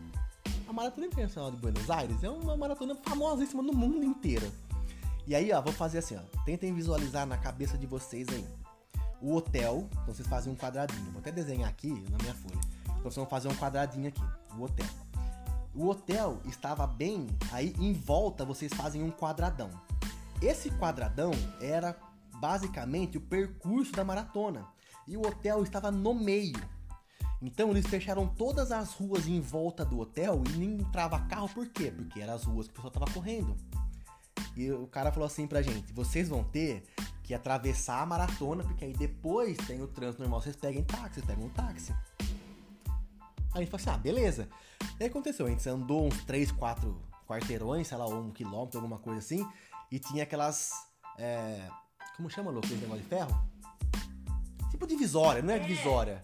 a Maratona Internacional de Buenos Aires é uma maratona famosíssima no mundo inteiro. E aí, ó, vou fazer assim, ó. Tentem visualizar na cabeça de vocês aí. O hotel, então vocês fazem um quadradinho. Vou até desenhar aqui na minha folha. Então vocês vão fazer um quadradinho aqui, o hotel. O hotel estava bem, aí em volta vocês fazem um quadradão. Esse quadradão era basicamente o percurso da maratona. E o hotel estava no meio. Então eles fecharam todas as ruas em volta do hotel e nem entrava carro, por quê? Porque eram as ruas que o pessoal tava correndo. E o cara falou assim pra gente: vocês vão ter que atravessar a maratona, porque aí depois tem o trânsito normal, vocês pegam táxi, vocês pegam um táxi. Aí a gente falou assim: ah, beleza. E aí aconteceu, a gente andou uns 3, 4 quarteirões, sei lá, um quilômetro, alguma coisa assim, e tinha aquelas. É, como chama, louco, esse negócio de ferro? Tipo divisória, não é divisória.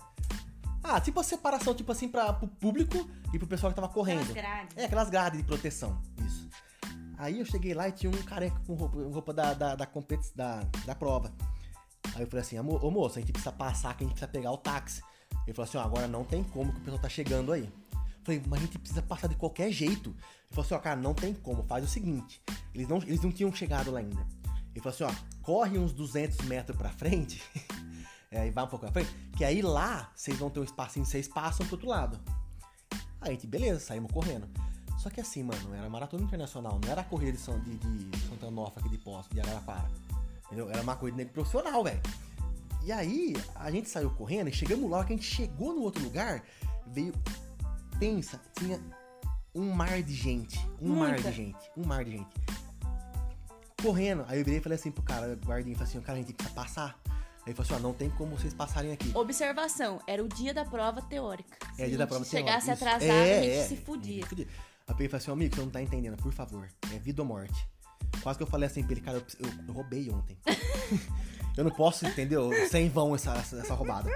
Ah, tipo a separação, tipo assim, pra, pro público e pro pessoal que tava correndo. Aquelas grades. É, aquelas grades de proteção. Isso. Aí eu cheguei lá e tinha um careca com roupa, roupa da, da, da, da, da prova. Aí eu falei assim, "Amo- ô moço, a gente precisa passar, que a gente precisa pegar o táxi. Ele falou assim, ó, agora não tem como que o pessoal tá chegando aí. Eu falei, mas a gente precisa passar de qualquer jeito. Ele falou assim, ó, cara, não tem como, faz o seguinte. Eles não, eles não tinham chegado lá ainda. Ele falou assim, ó, corre uns 200 metros pra frente, é, e vai um pouco pra frente, que aí lá vocês vão ter um espacinho, vocês passam pro outro lado. Aí a gente, beleza, saímos correndo. Só que assim, mano, era maratona internacional, não era a corrida de, São, de, de Santa Onofre aqui de Poço, de Araraquara. Entendeu? Era uma corrida profissional, velho. E aí, a gente saiu correndo e chegamos lá, que a gente chegou no outro lugar, veio. Pensa, tinha um mar de gente. Um mar Muita. de gente. Um mar de gente. Correndo. Aí eu virei e falei assim pro cara, guardinho, falei assim, cara, a gente precisa passar. Aí ele falou assim, ó, não tem como vocês passarem aqui. Observação, era o dia da prova teórica. É, Se dia da prova chegasse teórica, isso. atrasado, É, a gente é, se fudia. fudia. Aí ele falou assim, amigo, você não tá entendendo, por favor. É vida ou morte. Quase que eu falei assim pra ele, cara, eu, eu- eu roubei ontem. eu não posso, entendeu? Sem vão essa, essa, essa roubada.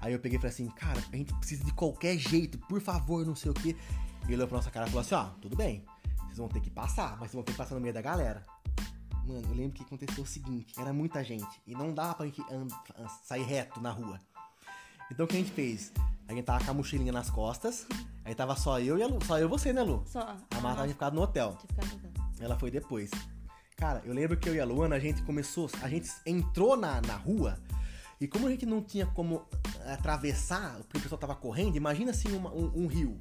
Aí eu peguei e falei assim, cara, a gente precisa de qualquer jeito, por favor, não sei o quê. E ele olhou pra nossa cara e falou assim, ó, tudo bem, vocês vão ter que passar, mas vocês vão ter que passar no meio da galera. Mano, eu lembro que aconteceu o seguinte, era muita gente, e não dava pra gente sair reto na rua. Então o que a gente fez? A gente tava com a mochilinha nas costas, aí tava só eu e a Lu, só eu e você, né, Lu? Só. A Marta tinha ficado no hotel. Tinha ficado no hotel. Ela foi depois. Cara, eu lembro que eu e a Luana, a gente começou. A gente entrou na, na rua. E como a gente não tinha como atravessar, porque o pessoal tava correndo, imagina assim uma- um, um rio,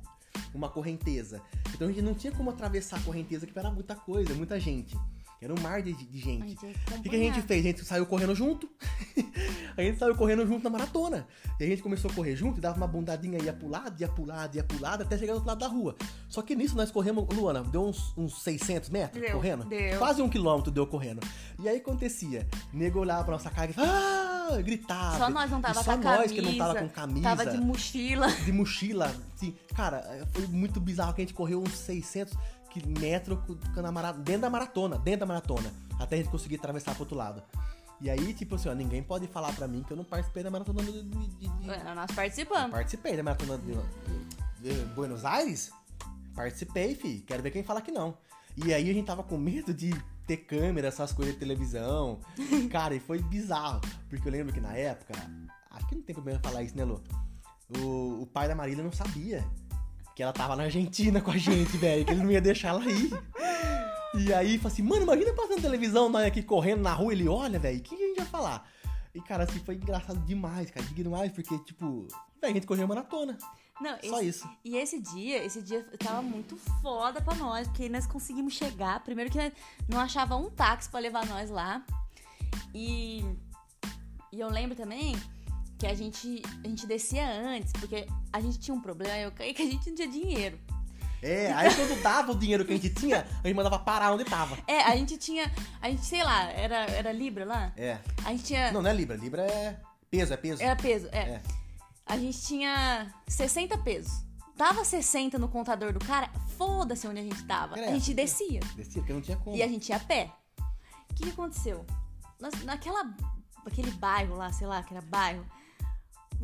uma correnteza. Então a gente não tinha como atravessar a correnteza, que era muita coisa, muita gente. Era um mar de, de gente. O que, que a gente fez? A gente saiu correndo junto. a gente saiu correndo junto na maratona. E a gente começou a correr junto e dava uma bundadinha, ia pro lado, ia pro lado, ia pro lado, até chegar do outro lado da rua. Só que nisso nós corremos, Luana, deu uns, uns 600 metros Deu, correndo? deu. Quase um quilômetro deu correndo. E aí acontecia, nego olhava pra nossa cara e ah, gritava. Só nós não E tava só com nós camisa. que não tava com camisa Tava de mochila. de mochila. Assim, cara, foi muito bizarro que a gente correu uns 600 que- mara- dentro da maratona, dentro da maratona, até a gente conseguir atravessar pro outro lado. E aí, tipo assim, ó, ninguém pode falar pra mim que eu não participei da maratona de, de- de- de- Nós eu participamos. participei da maratona de, de Buenos Aires? Participei, fi. Quero ver quem fala que não. E aí a gente tava com medo de ter câmera, essas coisas de televisão. Cara, e foi bizarro. Porque eu lembro que na época, acho que não tem problema falar isso, né, Lu? O, o pai da Marília não sabia que ela tava na Argentina com a gente, velho. Que ele não ia deixar ela ir. E aí, falou assim, mano, imagina passando televisão, nós aqui correndo na rua, ele olha, velho, o que a gente ia falar? E, cara, assim, foi engraçado demais, cara, demais, porque, tipo, velho, a gente correu maratona. Não, Só esse- isso. E esse dia, esse dia tava muito foda pra nós, porque nós conseguimos chegar. Primeiro que não achava um táxi pra levar nós lá. E, e eu lembro também que a gente, a gente descia antes, porque a gente tinha um problema, eu caí que a gente não tinha dinheiro. É, aí quando dava o dinheiro que a gente tinha, a gente mandava parar onde tava. É, a gente tinha. A gente, sei lá, era, era Libra lá? É. A gente tinha. Não, não é Libra. Libra é peso, é peso. Era peso, é. É. A gente tinha 60 pesos. Dava 60 no contador do cara, foda-se onde a gente tava. Era a gente essa, descia. Descia, porque não tinha como. E a gente ia a pé. O que, que aconteceu? Naquela. Aquele bairro lá, sei lá, que era bairro.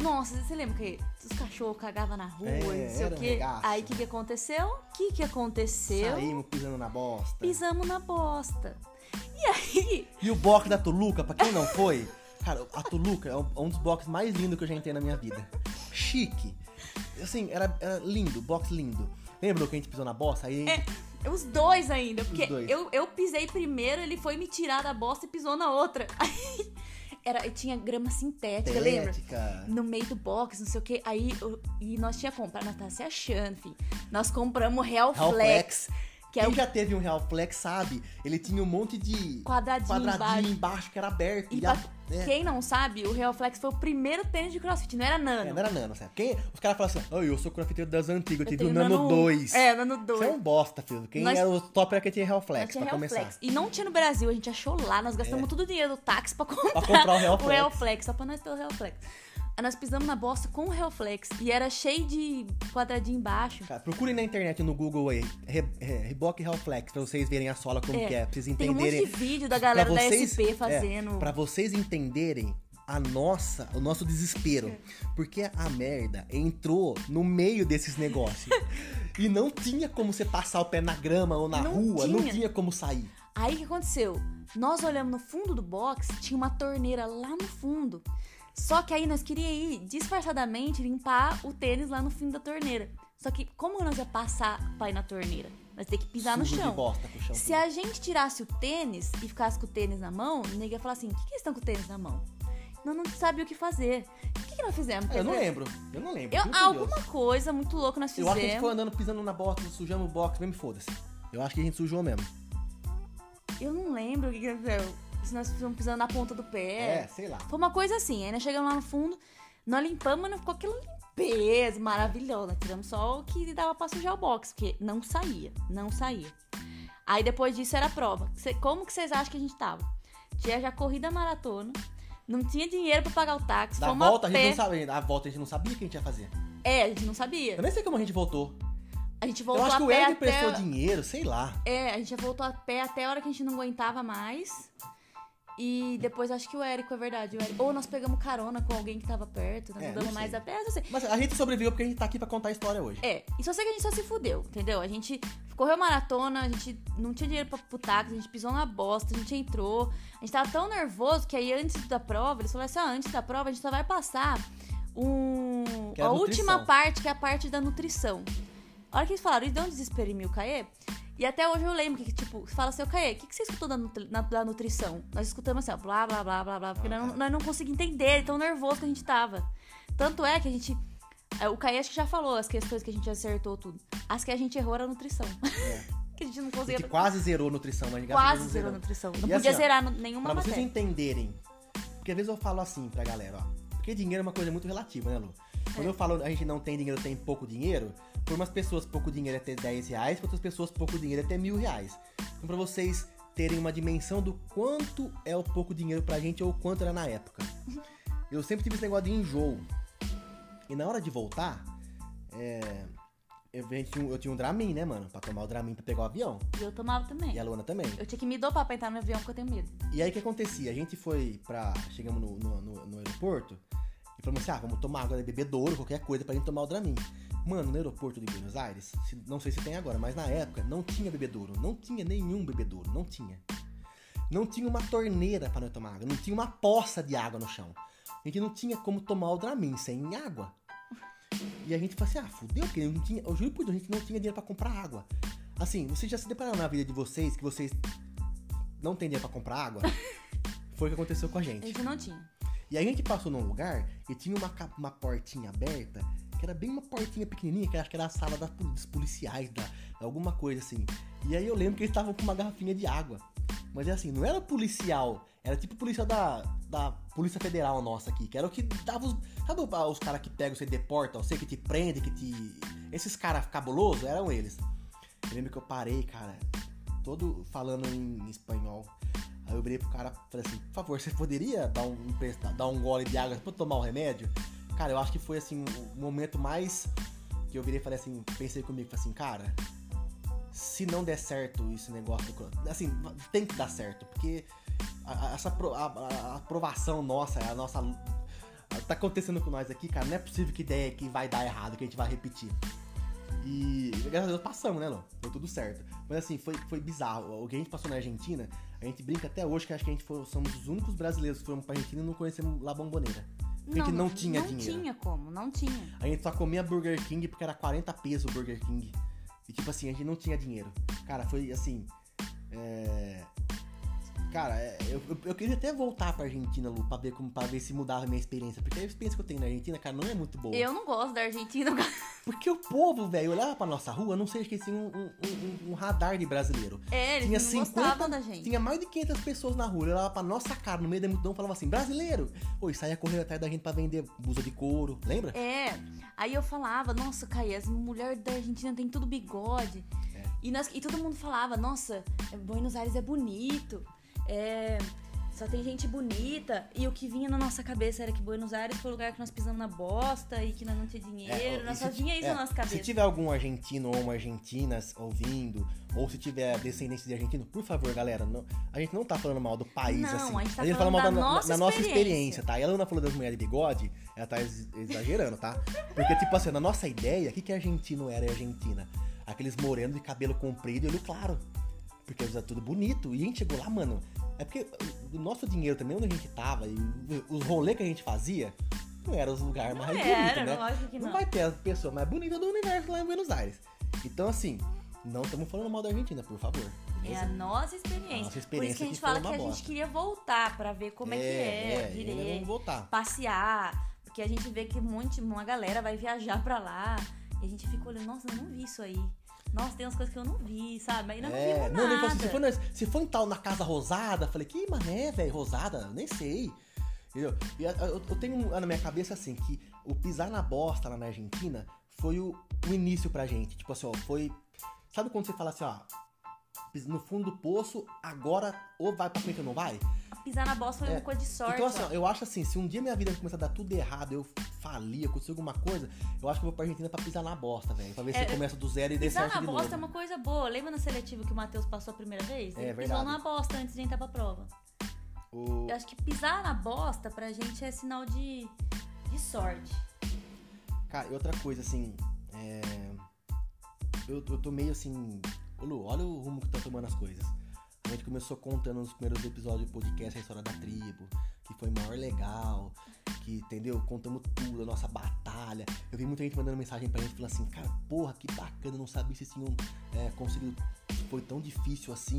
Nossa, você lembra que os cachorros cagavam na rua É, e não sei o quê? Aí o que, que aconteceu? O que, que aconteceu? Saímos pisando na bosta. Pisamos na bosta. E aí, E o box da Toluca, pra quem não foi, cara, a Toluca é um, um dos boxes mais lindos que eu já entrei na minha vida. Chique. Assim, era, era lindo, box lindo. Lembra que a gente pisou na bosta? Aí É, os dois ainda, porque dois. Eu, eu pisei primeiro, ele foi me tirar da bosta e pisou na outra. Aí, era, tinha grama sintética, lembra? estética. No meio do box, não sei o que. Aí, eu- e nós tinha comprado, nós tá se achando, filho. Nós compramos Real Real Flex, Flex. Que é Quem o já teve um Real Flex sabe, ele tinha um monte de quadradinho, quadradinho embaixo. embaixo que era aberto. E E pra é, quem não sabe, o Real Flex foi o primeiro tênis de crossfit, não era nano. é, não era nano, sabe? Quem, os caras falam assim, oh, eu sou grafiteiro das antigas, eu tive tenho o Nano 2. É, Nano 2. Isso é um bosta, filho. Quem Nós- era o top era quem tinha Real Flex, tinha pra Real começar. Flex. E não tinha no Brasil, a gente achou lá, nós gastamos É. todo o dinheiro do táxi pra comprar, Pra comprar o Real Flex. Real Flex, só pra nós ter o Real Flex. Nós pisamos na bosta com o Real Flex e era cheio de quadradinho embaixo. Cara, procurem na internet no Google aí, Re, Re, Reebok Real Flex, pra vocês verem a sola como É, que é, pra vocês Tem um entenderem. monte de vídeo da galera pra da vocês- SP é, fazendo. pra vocês entenderem a nossa, o nosso desespero. É. Porque a merda entrou no meio desses negócios. e não tinha como você passar o pé na grama ou na Não rua, não tinha. tinha como sair. Aí o que aconteceu? Nós olhamos no fundo do box, tinha uma torneira lá no fundo. Só que aí nós queríamos ir disfarçadamente limpar o tênis lá no fim da torneira. Só que como nós ia passar pra ir na torneira? Nós ter que pisar no Sujo chão. de bosta chão. Se a gente tirasse o tênis e ficasse com o tênis na mão, o nego ia falar assim: o que, que eles estão com o tênis na mão? Nós não sabia o que fazer. O que, que nós fizemos? Eu não lembro. Eu não lembro. eu- alguma coisa muito louca nós Eu fizemos. acho que a gente foi andando pisando na bosta, sujamos o box, mesmo foda-se. Eu acho que a gente sujou mesmo. Eu não lembro o que, que aconteceu. Se nós ficamos pisando na ponta do pé. É, sei lá. Foi uma coisa assim. Aí nós chegamos lá no fundo, nós limpamos, mas não ficou aquela limpeza maravilhosa. Tiramos só o que dava pra sujar o box, porque não saía. Não saía. Aí depois disso era a prova. Como que vocês acham que a gente tava? Tinha já corrida maratona, não tinha dinheiro pra pagar o táxi, Da a volta a gente pé. não sabia. Da volta a gente não sabia o que a gente ia fazer. É, a gente não sabia. Eu nem sei como a gente voltou. A gente voltou eu acho que a o Ed até... prestou dinheiro, sei lá. É, a gente já voltou a pé até a hora que a gente não aguentava mais. E depois acho que o Érico, é verdade. Érico- Ou nós pegamos carona com alguém que tava perto, nós É, não mais a não sei. Mas a gente sobreviveu porque a gente tá aqui pra contar a história hoje. É, e só sei que a gente só se fudeu, entendeu? A gente correu maratona, a gente não tinha dinheiro pra táxi, a gente pisou na bosta, a gente entrou. A gente tava tão nervoso que aí antes da prova, eles falaram assim: ah, antes da prova a gente só vai passar um. É a a última parte, que é a parte da nutrição. A hora que eles falaram, eles deu um desespero em mim, o Caê. E até hoje eu lembro que, tipo, fala assim, ô Caê, o que, que você escutou da, nutri- na- da nutrição? Nós escutamos assim, ó, blá, blá, blá, blá, blá, porque nós, não- nós não conseguimos entender, tão nervoso que a gente tava. Tanto é que a gente. é, O Caê acho que já falou as questões que a gente acertou tudo. As que a gente errou era a nutrição. É. que a gente não A conseguia. gente quase zerou nutrição, mas a Quase zerou a zeramos. nutrição. Não E podia assim, ó, zerar no- nenhuma Pra vocês matéria. entenderem. Porque às vezes eu falo assim pra galera, ó. Porque dinheiro é uma coisa muito relativa, né, Lu? Quando É. eu falo a gente não tem dinheiro, tem pouco dinheiro, por umas pessoas pouco dinheiro é ter 10 reais, pra outras pessoas pouco dinheiro é ter mil reais. Então pra vocês terem uma dimensão do quanto é o pouco dinheiro pra gente ou quanto era na época. Eu sempre tive esse negócio de enjoo. E na hora de voltar, é, eu, um- eu tinha um Dramin, né, mano? Pra tomar o Dramin pra pegar o avião. E eu tomava também. E a Luana também. Eu tinha que me dopar pra entrar no avião porque eu tenho medo. E aí o que acontecia? A gente foi pra. Chegamos no, no, no- no aeroporto e falamos assim: ah, vamos tomar água de bebedouro, qualquer coisa pra gente tomar o Dramin. Mano, no aeroporto de Buenos Aires, não sei se tem agora, mas na época não tinha bebedouro. Não tinha nenhum bebedouro, não tinha. Não tinha uma torneira pra nós tomar água, não tinha uma poça de água no chão. A gente não tinha como tomar o Dramin sem água. E a gente falou assim: ah, fudeu, porque não tinha. Eu juro por Deus, a gente não tinha dinheiro pra comprar água. Assim, vocês já se depararam na vida de vocês que vocês não tem dinheiro pra comprar água? Foi o que aconteceu com a A gente. gente não tinha. E a gente passou num lugar e tinha uma, uma portinha aberta, que era bem uma portinha pequenininha, que acho que era a sala da dos policiais, da, alguma coisa assim. E aí eu lembro que eles estavam com uma garrafinha de água. Mas é assim, não era policial, era tipo policial da, da Polícia Federal nossa aqui, que era o que dava os. Sabe os caras que pegam, você deporta, você que te prende, que te Esses caras cabulosos eram eles. Eu lembro que eu parei, cara, todo falando em espanhol. Aí eu virei pro cara e falei assim, por favor, você poderia dar um, dar um gole de água pra tomar o um remédio? Cara, eu acho que foi assim, o momento mais que eu virei e falei assim, pensei comigo, falei assim, cara, se não der certo esse negócio, assim, tem que dar certo, porque essa a, aprovação nossa, a nossa tá acontecendo com nós aqui, cara, não é possível que ideia que vai dar errado, que a gente vai repetir. E graças a Deus passamos, né, Lô? Deu tudo certo. Mas assim, foi, foi bizarro. O que a gente passou na Argentina, a gente brinca até hoje que acho que a gente foi, somos os únicos brasileiros que foram pra Argentina e não conhecemos La Bomboneira. Porque não, a gente não tinha não dinheiro. Não tinha como, não tinha. A gente só comia Burger King porque era 40 pesos o Burger King. E tipo assim, a gente não tinha dinheiro. Cara, foi assim. É... Cara, é, eu, eu, queria até voltar pra Argentina, Lu, pra ver, como, pra ver se mudava a minha experiência. Porque a experiência que eu tenho na Argentina, cara, não é muito boa. Eu não gosto da Argentina, cara. Porque o povo, velho, olhava pra nossa rua, não sei se tinha um, um, um, um, radar de brasileiro. É, eles tinha não 50, da gente. Tinha mais de 500 pessoas na rua, olhava pra nossa cara, no meio da multidão, falava assim, brasileiro! Oi, saia correndo atrás da gente pra vender blusa de couro, lembra? É, aí eu falava, nossa, Caia, as mulheres da Argentina tem tudo bigode. É. E, nós, e todo mundo falava, nossa, Buenos Aires é bonito é, só tem gente bonita. E o que vinha na nossa cabeça era que Buenos Aires foi o lugar que nós pisamos na bosta e que nós não tinha dinheiro. É, nós só vinha isso é, na nossa cabeça. Se tiver algum argentino ou uma argentina ouvindo, ou se tiver descendência de argentino, por favor, galera, não, a gente não tá falando mal do país, não, assim. A gente tá a gente falando fala mal da, da, nossa, nossa experiência, tá? E a Luna falou das mulheres de bigode, ela tá exagerando, tá? Porque, tipo assim, na nossa ideia, o que, que argentino era e argentina? Aqueles morenos de cabelo comprido e olho claro. Porque era tudo bonito. E a gente chegou lá, mano, é porque o nosso dinheiro também, onde a gente tava, e os rolês que a gente fazia, não era os lugares mais bonitos, né? Lógico que não. não vai ter a pessoa mais bonita do universo lá em Buenos Aires. Então, assim, não estamos falando mal da Argentina, por favor. É a nossa experiência. A nossa experiência Por isso que a gente fala que a gente queria voltar para ver como é, é que é, é direito. Vamos voltar. Passear. Porque a gente vê que um monte, uma galera vai viajar para lá. E a gente fica olhando, nossa, eu não vi isso aí. Nossa, tem umas coisas que eu não vi, sabe? Mas ainda não é, vi nada. Não, assim, se, for, se for em tal na Casa Rosada, falei, que mané, velho, Rosada? Nem sei. Entendeu? E eu, eu, tenho na minha cabeça assim, que o pisar na bosta lá na Argentina foi o, o início pra gente. Tipo assim, ó, foi. Sabe quando você fala assim, ó, no fundo do poço, agora ou vai pra frente ou não vai? pisar na bosta foi é. uma coisa de sorte. Então, assim, ó, eu acho assim, se um dia minha vida começar a dar tudo errado, eu falir, acontecer alguma coisa, eu acho que eu vou pra Argentina pra pisar na bosta, velho. Pra ver se é, começa do zero e certo Pisar na bosta é uma coisa boa. Lembra no seletivo que o Matheus passou a primeira vez? É, Ele verdade. pisou na bosta antes de entrar pra prova. O... Eu acho que pisar na bosta pra gente é sinal de, de sorte. Cara, e outra coisa, assim, é... eu, eu tô meio assim... Ô Lu, olha o rumo que tá tomando as coisas. A gente começou contando nos primeiros episódios do podcast a história da tribo, que foi maior legal, que, entendeu? Contamos tudo, a nossa batalha. Eu vi muita gente mandando mensagem pra gente falando assim, cara, porra, que bacana, não sabia se tinham é, conseguido. Foi tão difícil assim.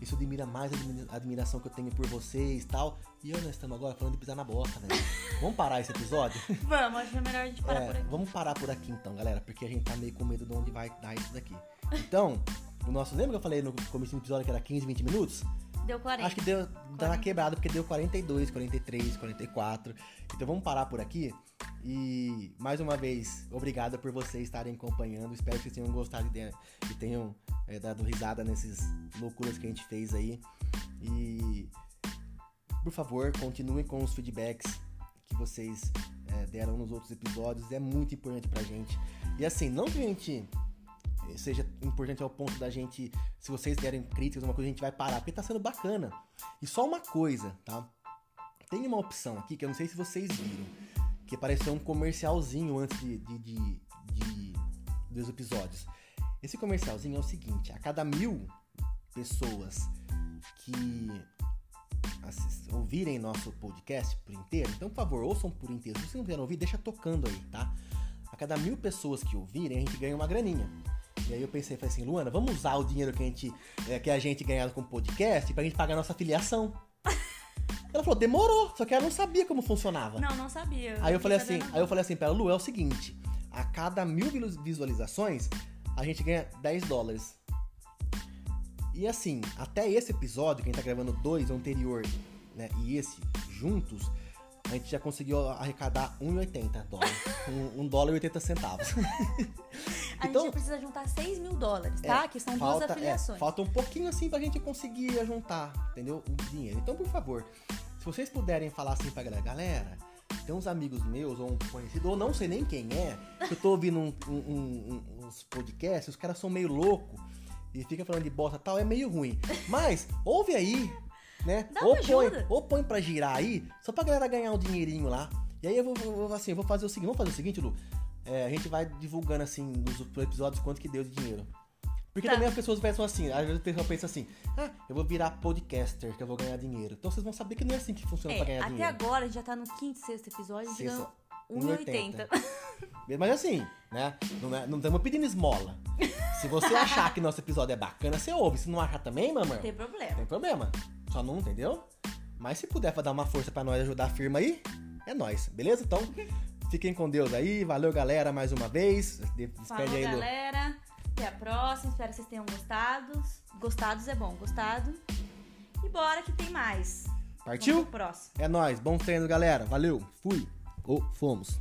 Isso admira mais a admiração que eu tenho por vocês tal. E eu, nós estamos agora falando de pisar na bosta, né? vamos parar esse episódio? Vamos, acho que é melhor a gente parar é, por aqui. Vamos parar por aqui então, galera, porque a gente tá meio com medo de onde vai dar isso daqui. Então, o nosso. Lembra que eu falei no começo do episódio que era 15, 20 minutos? Deu 40. Acho que deu, dá quebrada, porque deu 42, 43, 44. Então vamos parar por aqui. E mais uma vez, obrigado por vocês estarem acompanhando. Espero que vocês tenham gostado e tenham é, dado risada nessas loucuras que a gente fez aí. E por favor, continuem com os feedbacks que vocês é, deram nos outros episódios. É muito importante pra gente. E assim, não que a gente seja importante ao ponto da gente, se vocês derem críticas, uma coisa a gente vai parar, porque tá sendo bacana. E só uma coisa, tá? Tem uma opção aqui que eu não sei se vocês viram, que apareceu um comercialzinho antes de, de, de, de dos episódios. Esse comercialzinho é o seguinte: a cada mil pessoas que assist, ouvirem nosso podcast por inteiro, então por favor, ouçam por inteiro. Se vocês não quiserem ouvir, deixa tocando aí, tá? A cada mil pessoas que ouvirem, a gente ganha uma graninha. E aí eu pensei, falei assim, Luana, vamos usar o dinheiro que a gente, é, que a gente ganhava com o podcast pra gente pagar a nossa filiação. Ela falou, demorou, só que ela não sabia como funcionava. Não, não sabia. aí eu falei assim, aí eu falei assim pra ela, Lu, é o seguinte, a cada mil visualizações, a gente ganha 10 dólares. E assim, até esse episódio, que a gente tá gravando dois, o anterior, né, e esse juntos, a gente já conseguiu arrecadar 1,80 dólares. 1 um, um dólar e 80 centavos. A Então- gente precisa juntar 6 mil dólares, É, tá? que são falta, duas é, afiliações. falta um pouquinho assim pra gente conseguir juntar, entendeu? O dinheiro. Então, por favor, se vocês puderem falar assim pra galera, galera, tem uns amigos meus, ou um conhecido, ou não sei nem quem é, que eu tô ouvindo um- um- um- uns podcasts, os caras são meio loucos e fica falando de bosta tal, é meio ruim. Mas, ouve aí, né? Dá ou, põe, ajuda. ou põe pra girar aí, só pra galera ganhar um dinheirinho lá. E aí eu vou- vou- assim, eu vou fazer o seguinte, vamos fazer o seguinte, Lu. É, a gente vai divulgando assim nos episódios quanto que deu de dinheiro. Porque Tá. também as pessoas pensam assim, às vezes a pessoa pensa assim, ah, eu vou virar podcaster, que eu vou ganhar dinheiro. Então vocês vão saber que não é assim que funciona É, pra ganhar até dinheiro. agora a gente já tá no quinto, sexto episódio, Sexta, ganhou 1,80. 1,80. Mas assim, né? Não, é, não estamos pedindo esmola. Se você achar que nosso episódio é bacana, você ouve. Se não achar também, mamãe, Não tem problema. tem problema. Só não, entendeu? Mas se puder dar uma força pra nós ajudar a firma aí, é nós, beleza? Então, fiquem com Deus aí. Valeu, galera, mais uma vez. De- Despede Falou, aí, Lu. galera. Até a próxima. Espero que vocês tenham gostado. Gostados é bom, gostado. E bora que tem mais. Partiu? Vamos pro próximo. É nóis. Bom treino, galera. Valeu. Fui. Ou fomos.